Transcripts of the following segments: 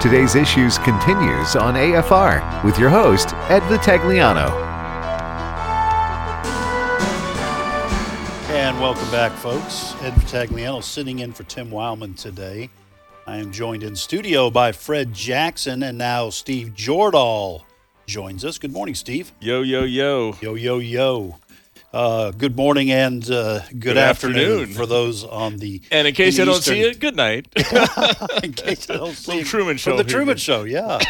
Today's Issues continues on AFR with your host, Ed Vitagliano. And welcome back, folks. Ed Vitagliano sitting in for Tim Wildmon today. I am joined in studio by Fred Jackson and now Steve Jordahl joins us. Good morning, Steve. Yo, yo, yo. Yo, yo, yo. Uh, good morning and uh, good, Good afternoon. afternoon. for those on the. And in case you don't see it, good night. in case I don't see it. Truman Show From the here, Truman Show, yeah.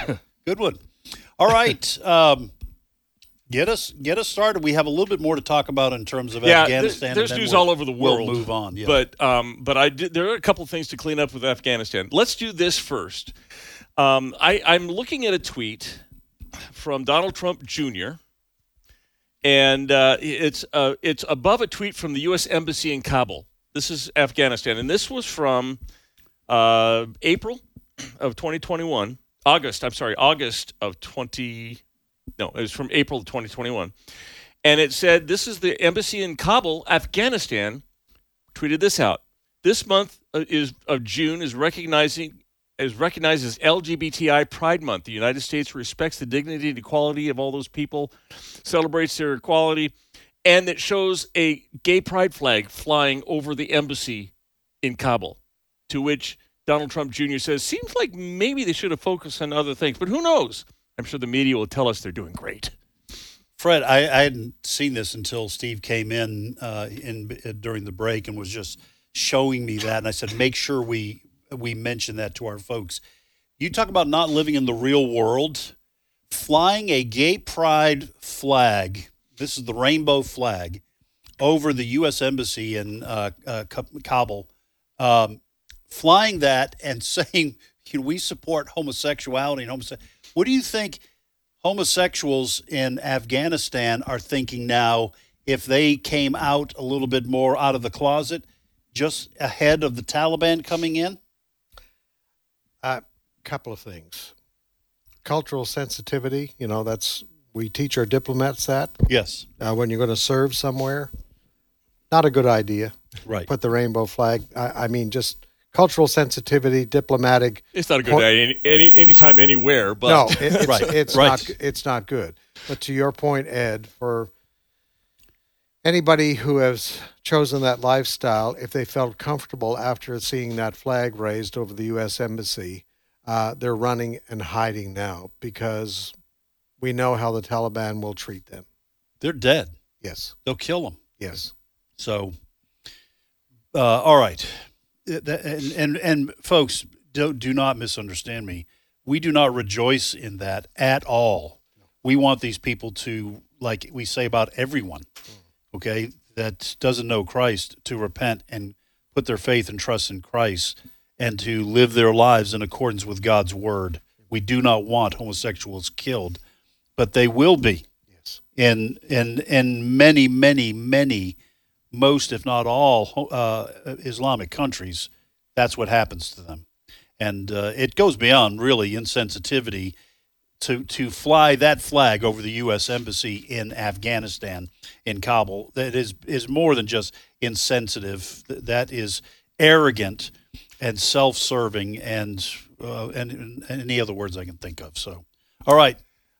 Good one. All right. Um, get us get us started. We have a little bit more to talk about in terms of yeah, Afghanistan. there's news we'll- all over the world. We'll move on. Yeah. But um, but I did, there are a couple things to clean up with Afghanistan. Let's do this first. Um, I, I'm looking at a tweet from Donald Trump Jr. And uh, it's uh, it's above a tweet from the U.S. Embassy in Kabul. This is Afghanistan, and this was from uh, April of 2021. August, I'm sorry, August of 20. No, it was from April of 2021. And it said, This is the embassy in Kabul, Afghanistan, tweeted this out. This month uh, is of June is recognizing is recognized as LGBTI Pride Month. The United States respects the dignity and equality of all those people, celebrates their equality, and it shows a gay pride flag flying over the embassy in Kabul. To which Donald Trump Jr. says, "Seems like maybe they should have focused on other things, but who knows? I'm sure the media will tell us they're doing great." Fred, I, I hadn't seen this until Steve came in, uh, in uh, during the break and was just showing me that, and I said, make sure we we mention that to our folks. You talk about not living in the real world, flying a gay pride flag. This is the rainbow flag over the U.S. embassy in uh, uh, Kabul. Um, flying that and saying, know, we support homosexuality and homosexuality. What do you think? homosexuals in Afghanistan are thinking now if they came out a little bit more out of the closet just ahead of the Taliban coming in? A couple of things. Cultural sensitivity, you know, that's we teach our diplomats that Yes. uh, when you're going to serve somewhere. Not a good idea. Right. Put the rainbow flag. I, I mean, just cultural sensitivity, diplomatic. It's not a good Point- day any, any anytime anywhere, but no, it, it's, Right, it's right. not. It's not good. But to your point, Ed, for anybody who has chosen that lifestyle, if they felt comfortable after seeing that flag raised over the U.S. embassy, uh, they're running and hiding now because we know how the Taliban will treat them. They're dead. Yes, They'll kill them. yes. So, uh, all right. Uh, And, and, and folks, do, do not misunderstand me. We do not rejoice in that at all. We want these people to, like we say about everyone, okay, that doesn't know Christ, to repent and put their faith and trust in Christ and to live their lives in accordance with God's word. We do not want homosexuals killed, but they will be Yes. in in in many many many most if not all uh, Islamic countries that's what happens to them and uh, it goes beyond really insensitivity to to fly that flag over the US embassy in Afghanistan in Kabul that is is more than just insensitive that is arrogant and self-serving and uh, and, and any other words I can think of so all right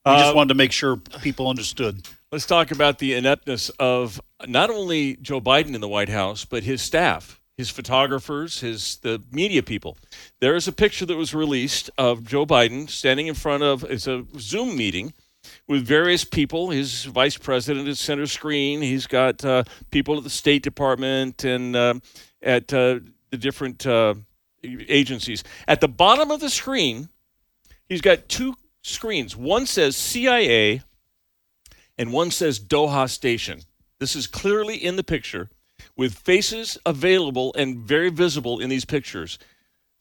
we just Uh, wanted to make sure people understood let's talk about the ineptness of not only Joe Biden in the White House, but his staff, his photographers, his the media people. There is a picture that was released of Joe Biden standing in front of it's a Zoom meeting with various people. His vice president is center screen. He's got uh, people at the State Department and uh, at uh, the different uh, agencies. At the bottom of the screen, he's got two screens. One says CIA and one says Doha Station. This is clearly in the picture with faces available and very visible in these pictures.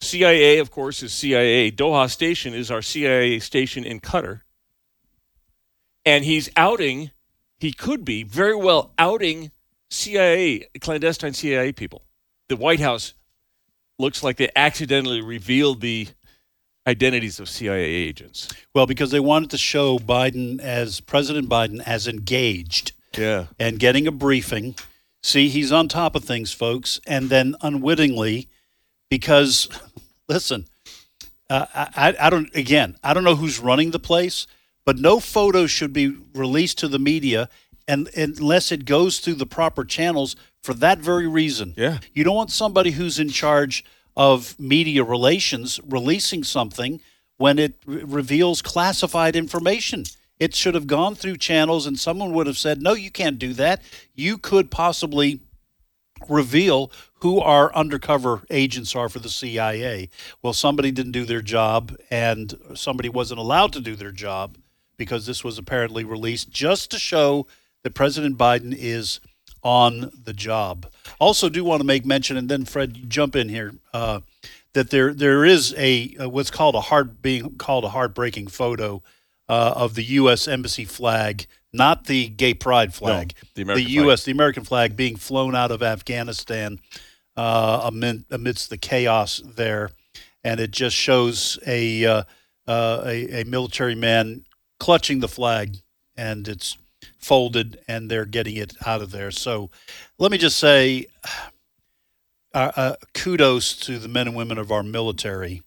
CIA, of course, is CIA. Doha Station is our CIA station in Qatar. And he's outing, he could be very well outing CIA, clandestine CIA people. The White House looks like they accidentally revealed the identities of CIA agents. Well, because they wanted to show Biden as President Biden as engaged Yeah. and getting a briefing. See, he's on top of things, folks. And then unwittingly, because listen, Uh, I, I don't. Again, I don't know who's running the place, but no photos should be released to the media, and unless it goes through the proper channels for that very reason. Yeah. You don't want somebody who's in charge of media relations releasing something when it re- reveals classified information. It should have gone through channels, and someone would have said, "No, you can't do that. You could possibly." reveal who our undercover agents are for the CIA. Well, somebody didn't do their job, and somebody wasn't allowed to do their job because this was apparently released just to show that President Biden is on the job. Also, do want to make mention, and then Fred, jump in here, uh, that there there is a uh, what's called a hard being called a heartbreaking photo uh, of the U.S. embassy flag, not the gay pride flag, the American the flag. U.S. the American flag being flown out of Afghanistan uh, amid, amidst the chaos there, and it just shows a uh, uh, a, a military man clutching the flag, and it's folded, and they're getting it out of there. So, let me just say, uh, uh, kudos to the men and women of our military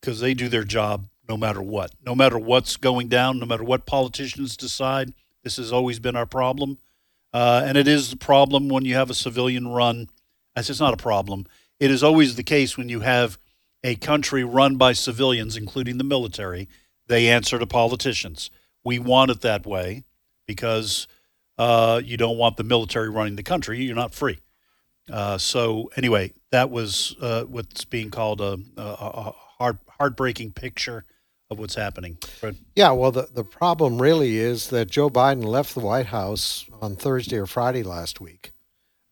because they do their job no matter what, no matter what's going down, no matter what politicians decide. This has always been our problem, uh, and it is the problem when you have a civilian run. Just not a problem. It is always the case when you have a country run by civilians, including the military. They answer to politicians. We want it that way because uh, you don't want the military running the country. You're not free. Uh, so anyway, that was uh, what's being called a, a, a heart heartbreaking picture of what's happening. Fred? Yeah, well, the, the problem really is that Joe Biden left the White House on Thursday or Friday last week.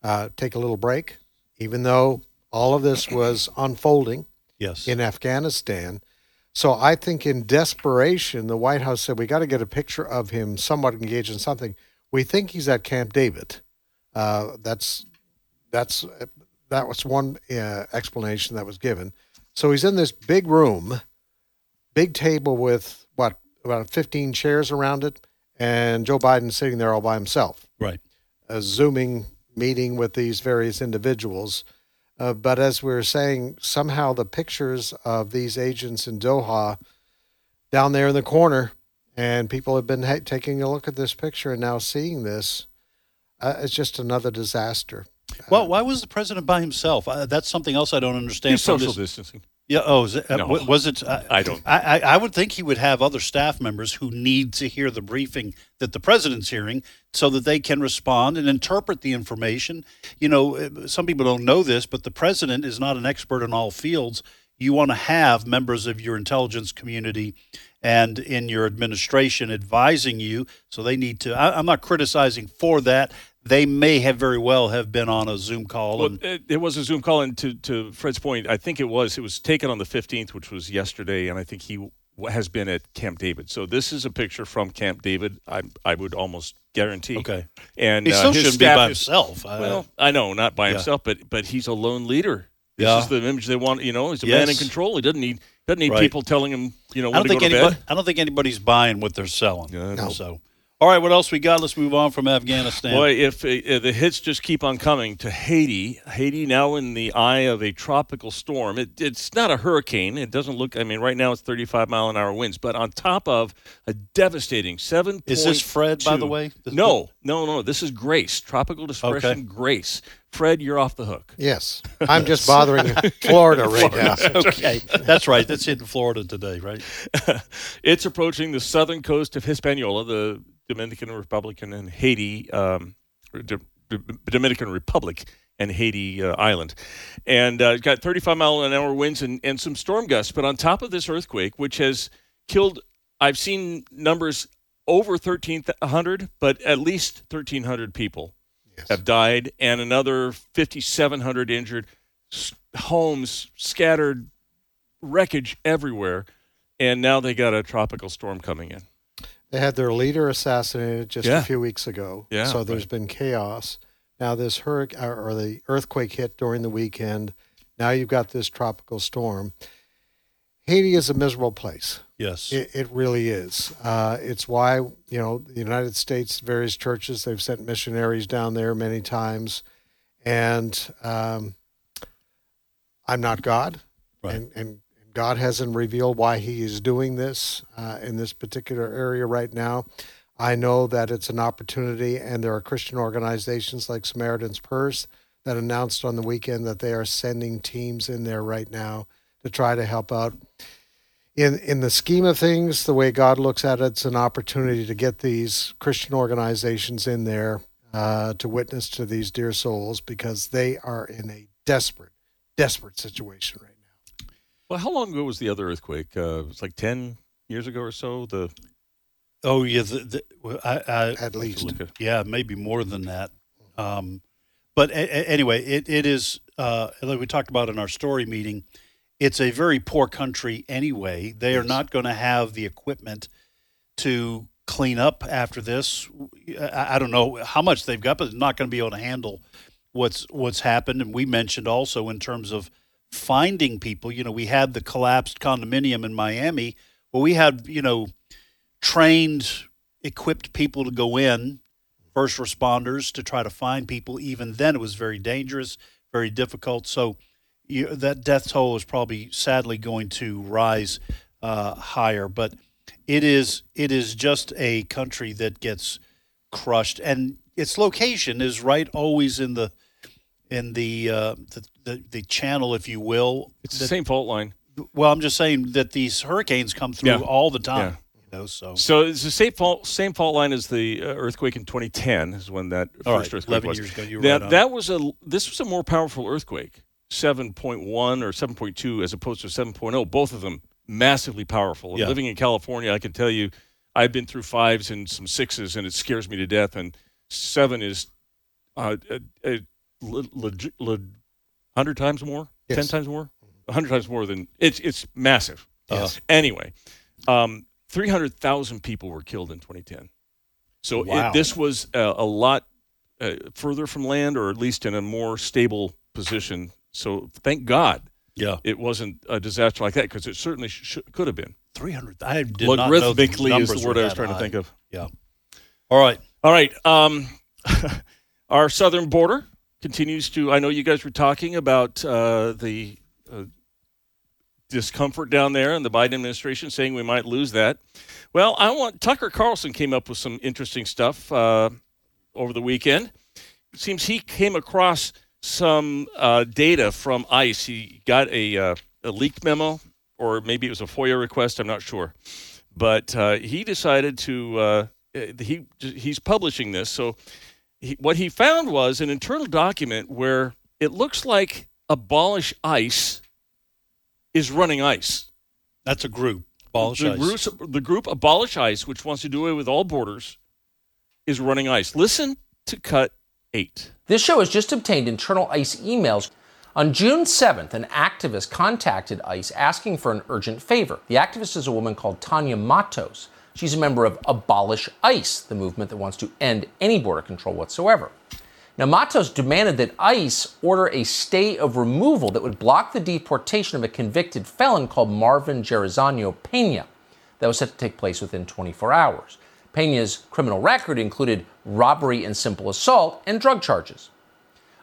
Uh, take a little break, even though all of this was unfolding Yes. in Afghanistan. So I think in desperation, the White House said, we got to get a picture of him somewhat engaged in something. We think he's at Camp David. Uh, that's that's that was one uh, explanation that was given. So he's in this big room, big table with what about 15 chairs around it, and Joe Biden sitting there all by himself, right. a zooming meeting with these various individuals. Uh, but as we were saying, somehow the pictures of these agents in Doha down there in the corner, and people have been ha- taking a look at this picture and now seeing this. Uh, it's just another disaster. Well, why was the president by himself? Uh, that's something else I don't understand. He's social this- distancing. Yeah. Oh, is it, uh, No. wa- was it? Uh, I don't. I, I, would think he would have other staff members who need to hear the briefing that the president's hearing, so that they can respond and interpret the information. You know, uh, some people don't know this, but the president is not an expert in all fields. You want to have members of your intelligence community and in your administration advising you, so they need to. I, I'm not criticizing for that. They may have very well have been on a Zoom call. Well, it, it was a Zoom call, and to, to Fred's point, I think it was. It was taken on the 15th, which was yesterday, and I think he has been at Camp David. So this is a picture from Camp David. I I would almost guarantee. Okay. And he uh, still his shouldn't be by himself. Uh, Well, I know, not by Yeah. himself, but but he's a lone leader. This Yeah. is the image they want. You know, he's a man in control. He doesn't need doesn't need Right. people telling him. You know, I don't to think anybody. bed. I don't think anybody's buying what they're selling. Yeah, I know. So, all right, what else we got? Let's move on from Afghanistan. Boy, if uh, the hits just keep on coming to Haiti, Haiti now in the eye of a tropical storm. It, it's not a hurricane. It doesn't look. I mean, right now it's 35 mile an hour winds, but on top of a devastating seven. Is this Fred, by the way? This- No, no, no. This is Grace, tropical depression. Okay. Grace, Fred, you're off the hook. Yes, I'm just bothering you. Florida right now. okay, that's right. That's hitting Florida today, right? it's approaching the southern coast of Hispaniola, the Dominican Republic and Haiti, um, D- D- Dominican Republic and Haiti uh, island, and uh, it's got 35 mile an hour winds and, and some storm gusts. But on top of this earthquake, which has killed, I've seen numbers over 1,300, but at least 1,300 people have died, and another 5,700 injured. S- homes scattered, wreckage everywhere, and now they got a tropical storm coming in. They had their leader assassinated just Yeah. a few weeks ago. Yeah, So there's right. been chaos. Now this hurricane or the earthquake hit during the weekend. Now you've got this tropical storm. Haiti is a miserable place. Yes. It, it really is. Uh, it's why you know the United States, various churches, they've sent missionaries down there many times, and um, I'm not God, Right. and, and and God hasn't revealed why He is doing this uh, in this particular area right now. I know that it's an opportunity, and there are Christian organizations like Samaritan's Purse that announced on the weekend that they are sending teams in there right now to try to help out. In in the scheme of things, the way God looks at it, it's an opportunity to get these Christian organizations in there uh, to witness to these dear souls because they are in a desperate, desperate situation right now. Well, how long ago was the other earthquake? Uh, it was like ten years ago or so. The Oh yeah, the, the, well, I, I, At least, look at- yeah, maybe more than that. Um, but a, a- anyway, it, it is uh, like we talked about in our story meeting. It's a very poor country anyway. They are not going to have the equipment to clean up after this. I, I don't know how much they've got, but it's not going to be able to handle what's what's happened. And we mentioned also in terms of finding people. You know, we had the collapsed condominium in Miami. Well, we had you know trained, equipped people to go in, first responders to try to find people. Even then, it was very dangerous, very difficult. So you, that death toll is probably sadly going to rise uh, higher. But it is it is just a country that gets crushed, and its location is right always in the in the uh, the, the, the channel, if you will. it's that- the same fault line. well, I'm just saying that these hurricanes come through Yeah. all the time. Yeah. You know, so So it's the same fault same fault line as the uh, earthquake in 2010 is when that All first right, earthquake 11 was. years ago, you were Now, right that was a this was a more powerful earthquake, 7.1 or 7.2 as opposed to 7.0. Both of them massively powerful. Yeah. Living in California, I can tell you, I've been through fives and some sixes, and it scares me to death. And seven is uh, a, a, le- legi- le- hundred times more, Yes. ten times more, a hundred times more than it's it's massive. Yes. Anyway, um, three hundred thousand people were killed in 2010. So Wow. it, this was a, a lot uh, further from land, or at least in a more stable position. So thank God yeah, it wasn't a disaster like that, because it certainly sh- could have been. 300. I did not know the Logarithmically is the word I was trying to think of. Yeah. All right. All right. Um, our southern border continues to. I know you guys were talking about uh, the uh, discomfort down there, and the Biden administration saying we might lose that. Well, I want Tucker Carlson came up with some interesting stuff uh, over the weekend. It seems he came across some uh, data from ICE. He got a, uh, a leaked memo, or maybe it was a FOIA request. I'm not sure, but uh, he decided to. He he's publishing this. So he, what he found was an internal document where it looks like abolish ICE is running ICE. That's a group. Abolish the, ICE. Group, the group Abolish ICE, which wants to do away with all borders, is running ICE. Listen to cut eight. This show has just obtained internal ICE emails. On June 7th, an activist contacted ICE asking for an urgent favor. The activist is a woman called Tanya Matos. She's a member of Abolish ICE, the movement that wants to end any border control whatsoever. Now, Matos demanded that ICE order a stay of removal that would block the deportation of a convicted felon called Marvin Gerizano Pena. That was set to take place within 24 hours. Pena's criminal record included robbery and simple assault and drug charges.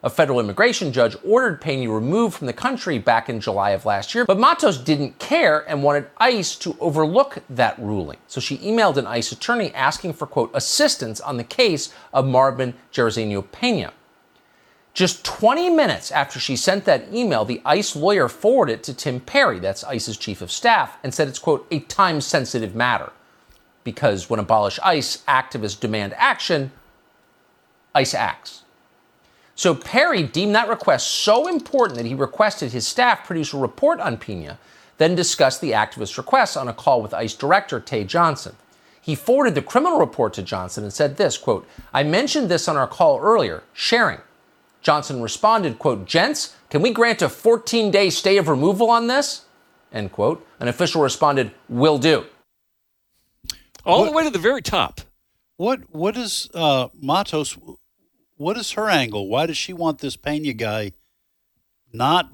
A federal immigration judge ordered Pena removed from the country back in July of last year, but Matos didn't care and wanted ICE to overlook that ruling. So she emailed an ICE attorney asking for, quote, assistance on the case of Marvin Gerizano Pena. Just 20 minutes after she sent that email, the ICE lawyer forwarded it to Tim Perry, that's ICE's chief of staff, and said it's, quote, a time sensitive matter. Because when Abolish ICE activists demand action, ICE acts. So Perry deemed that request so important that he requested his staff produce a report on Pena, then discuss the activist request on a call with ICE Director Tae Johnson. He forwarded the criminal report to Johnson and said this, quote, I mentioned this on our call earlier, sharing. Johnson responded, quote, Gents, can we grant a 14-day stay of removal on this? End quote. An official responded, will do. All What- the way to the very top. What what is uh, Matos? What is her angle? Why does she want this Pena guy not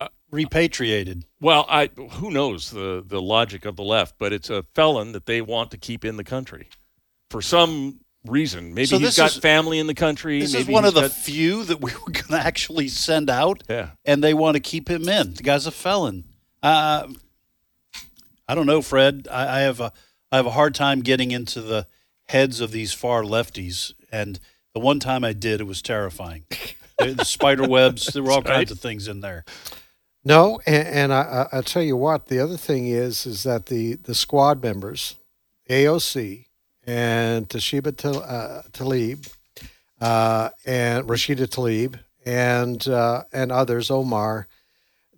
Uh, repatriated? Well, I who knows the the logic of the left, but it's a felon that they want to keep in the country for some reason. Maybe So he's got is- family in the country. This maybe is one of the got- few that we were going to actually send out, Yeah. and they want to keep him in. The guy's a felon. Uh, I don't know, Fred. I, I have a I have a hard time getting into the heads of these far lefties, and the one time I did, it was terrifying. the, the spider webs, there were all Right. kinds of things in there. No, and, and I, I, I'll tell you what. The other thing is, is that the the squad members, AOC and Toshiba Tal- uh, Talib, uh, and Rashida Tlaib, and uh, and others, Omar,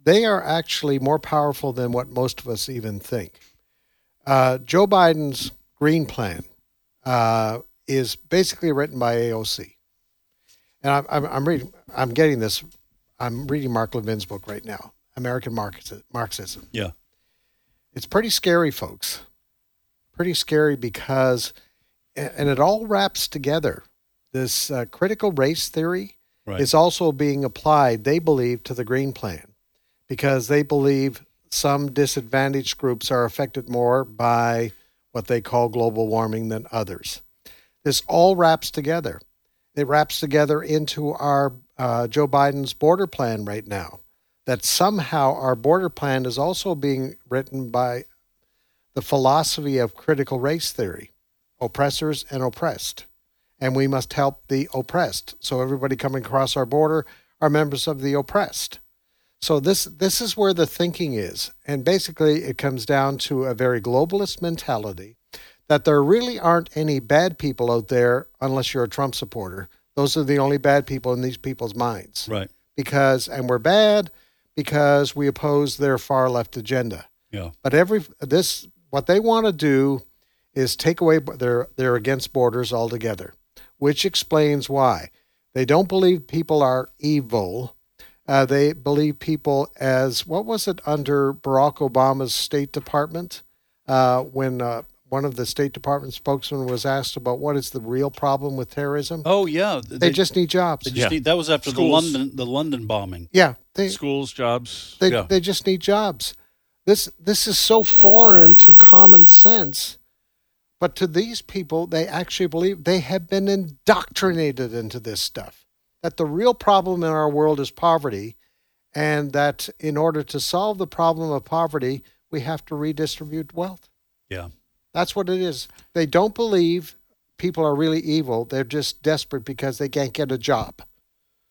they are actually more powerful than what most of us even think. Uh, Joe Biden's Green Plan uh, is basically written by AOC, and I'm, I'm, I'm reading. I'm getting this. I'm reading Mark Levin's book right now, American Marxi- Marxism. Yeah. It's pretty scary, folks. Pretty scary because, and it all wraps together. This uh, critical race theory Right. is also being applied, they believe, to the Green Plan because they believe some disadvantaged groups are affected more by what they call global warming than others. This all wraps together. It wraps together into our uh, Joe Biden's border plan right now. That somehow our border plan is also being written by the philosophy of critical race theory oppressors and oppressed. And we must help the oppressed. So everybody coming across our border are members of the oppressed. So this this is where the thinking is, and basically it comes down to a very globalist mentality that there really aren't any bad people out there unless you're a Trump supporter. Those are the only bad people in these people's minds. Right. Because and we're bad because we oppose their far left agenda. Yeah. But every this what they want to do is take away they're they're against borders altogether, which explains why they don't believe people are evil. Uh, they believe people as what was it under Barack Obama's State Department uh, when uh, one of the State Department spokesmen was asked about what is the real problem with terrorism. Oh yeah. they, just need jobs. they just Yeah. need, that was after Schools. the London the London bombing. yeah, they, Schools, jobs. They, Yeah. they just need jobs. This this is so foreign to common sense, but to these people, they actually believe they have been indoctrinated into this stuff. That the real problem in our world is poverty, and that in order to solve the problem of poverty, we have to redistribute wealth. Yeah. That's what it is. They don't believe people are really evil. They're just desperate because they can't get a job.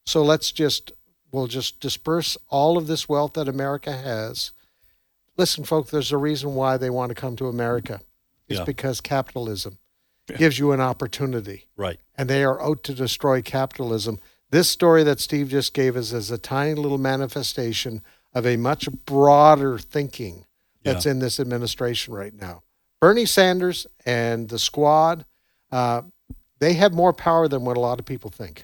So let's just we'll just disperse all of this wealth that America has. Listen, folks, there's a reason why they want to come to America. It's Yeah. because capitalism gives you an opportunity, Right. and they are out to destroy capitalism. This story that Steve just gave us is a tiny little manifestation of a much broader thinking that's in this administration right now. Bernie Sanders and the squad, uh, they have more power than what a lot of people think.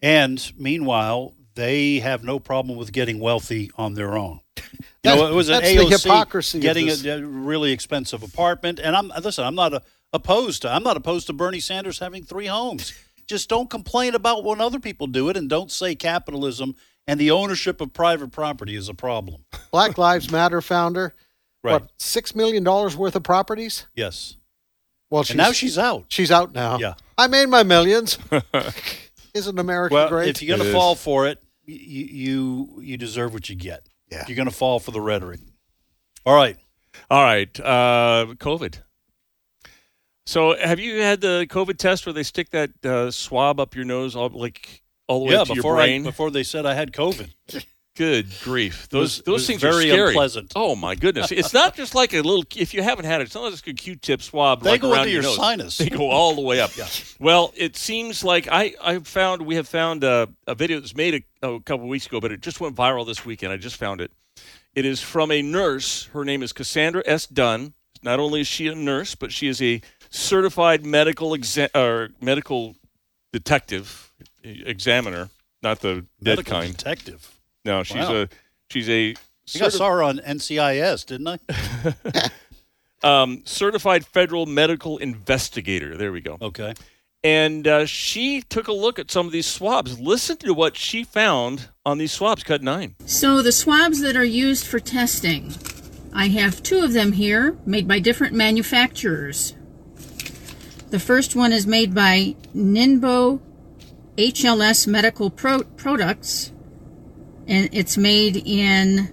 And meanwhile, they have no problem with getting wealthy on their own. You know, it was an AOC hypocrisy getting a, a really expensive apartment. And I'm listen, I'm not uh opposed to I'm not opposed to Bernie Sanders having three homes. Just don't complain about when other people do it, and don't say capitalism and the ownership of private property is a problem. Black Lives Matter founder, Right? what six million dollars worth of properties? Yes. Well, And now she's out. she's out now. Yeah. I made my millions. Isn't America Well, great? if you're going It to is. fall for it, you, you you deserve what you get. Yeah. You're going to fall for the rhetoric. All right. All right, uh, COVID. So, have you had the COVID test where they stick that uh, swab up your nose, all like all the way Yeah. to your Before I brain? before they said I had COVID. Good grief! Those was- those things very are very unpleasant. Oh my goodness! It's not just like a little. If you haven't had it, it's not just a Q-tip swab. They like go around into your nose. sinus. They go all the way up. yeah. Well, it seems like I I found we have found a, a video that was made a, oh, a couple weeks ago, but it just went viral this weekend. I just found it. It is from a nurse. Her name is Cassandra S. Dunn. Not only is she a nurse, but she is a certified medical exa- or medical detective examiner, not the dead Medical kind. detective. No, she's Wow. a she's a I think I certi- saw her on NCIS, didn't I? um, certified federal medical investigator. There we go. Okay. And uh, she took a look at some of these swabs. Listen to what she found on these swabs. Cut nine. So the swabs that are used for testing, I have two of them here, made by different manufacturers. The first one is made by Ningbo HLS Medical Pro- Products, and it's made in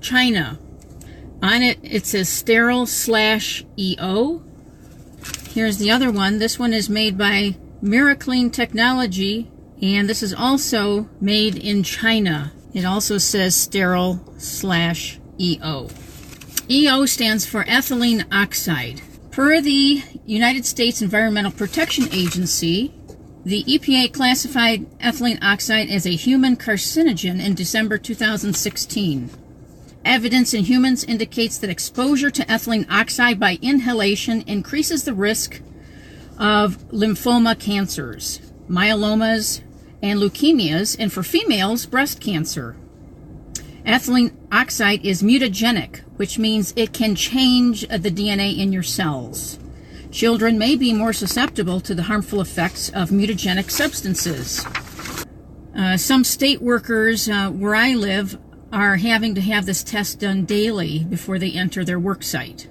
China. On it, it says sterile slash EO. Here's the other one. This one is made by Miraclean Technology, and this is also made in China. It also says sterile slash EO. EO stands for ethylene oxide. Per the United States Environmental Protection Agency, the EPA classified ethylene oxide as a human carcinogen in December 2016. Evidence in humans indicates that exposure to ethylene oxide by inhalation increases the risk of lymphoma cancers, myelomas, and leukemias, and for females, breast cancer. Ethylene oxide is mutagenic, which means it can change the DNA in your cells. Children may be more susceptible to the harmful effects of mutagenic substances. Uh, some state workers uh, where I live are having to have this test done daily before they enter their work site.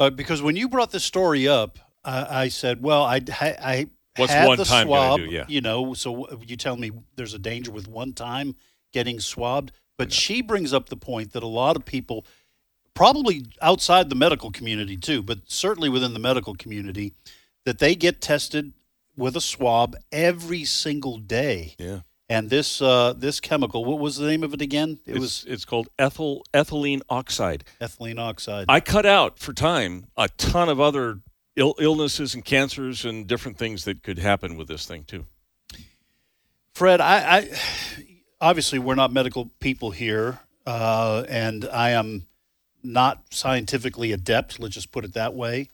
Uh, because when you brought this story up, I, I said, "Well, I, I, I What's had one the time swab, do? Yeah. you know. So you tell me there's a danger with one time getting swabbed, but she brings up the point that a lot of people, probably outside the medical community too, but certainly within the medical community, that they get tested with a swab every single day. Yeah. And this uh, this chemical, what was the name of it again? It It's, was it's called ethyl ethylene oxide. ethylene oxide. I cut out for time a ton of other Ill- illnesses and cancers and different things that could happen with this thing too. Fred, I, I obviously we're not medical people here, uh, and I am not scientifically adept. Let's just put it that way.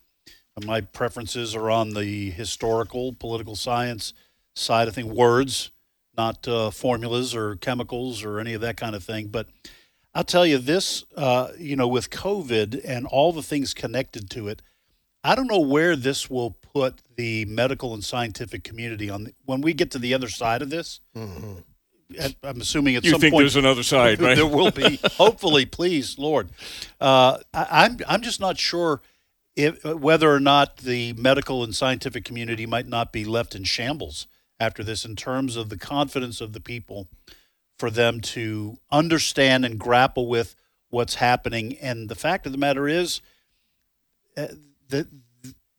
My preferences are on the historical, political science side of things, words, not uh, formulas or chemicals or any of that kind of thing. But I'll tell you this, uh, you know, with COVID and all the things connected to it, I don't know where this will put the medical and scientific community on the, when we get to the other side of this. at- I'm assuming at You some think point there's another side, right? there will be. Hopefully, please, Lord. Uh, I, I'm I'm just not sure if whether or not the medical and scientific community might not be left in shambles after this in terms of the confidence of the people for them to understand and grapple with what's happening. And the fact of the matter is, uh, the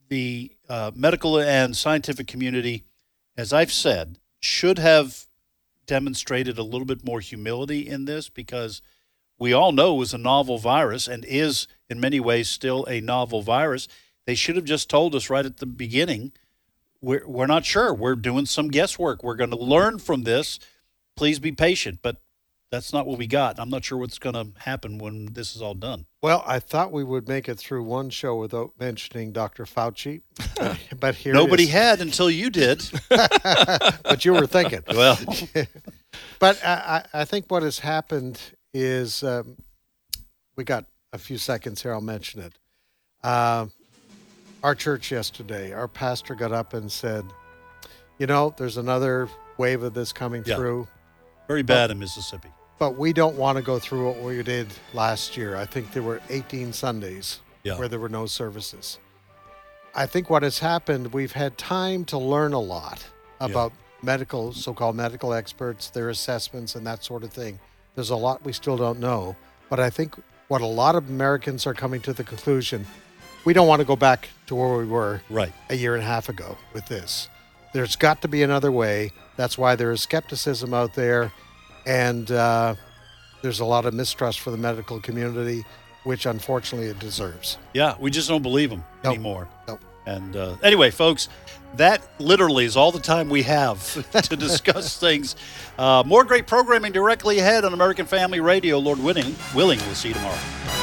the uh, medical and scientific community, as I've said, should have demonstrated a little bit more humility in this because we all know it was a novel virus and is in many ways still a novel virus. They should have just told us right at the beginning, we're, we're not sure. We're doing some guesswork. We're going to learn from this. Please be patient. But that's not what we got. I'm not sure what's going to happen when this is all done. Well, I thought we would make it through one show without mentioning Dr. Fauci, but here Nobody is. had until you did. but you were thinking. well, But I, I think what has happened is um, we got a few seconds here. I'll mention it. Uh, our church yesterday, our pastor got up and said, "You know, there's another wave of this coming Yeah. through, very bad in Mississippi. But we don't want to go through what we did last year. I think there were 18 Sundays Yeah. where there were no services. I think what has happened, we've had time to learn a lot about medical, so-called medical experts, their assessments, and that sort of thing. There's a lot we still don't know, but I think what a lot of Americans are coming to the conclusion, we don't want to go back to where we were Right. a year and a half ago with this. There's got to be another way. That's why there is skepticism out there, and uh, there's a lot of mistrust for the medical community, which unfortunately it deserves. Yeah, we just don't believe them Nope. anymore. Nope. And uh, anyway, folks, that literally is all the time we have to discuss things. Uh, more great programming directly ahead on American Family Radio. Lord willing, willing, we'll see you tomorrow.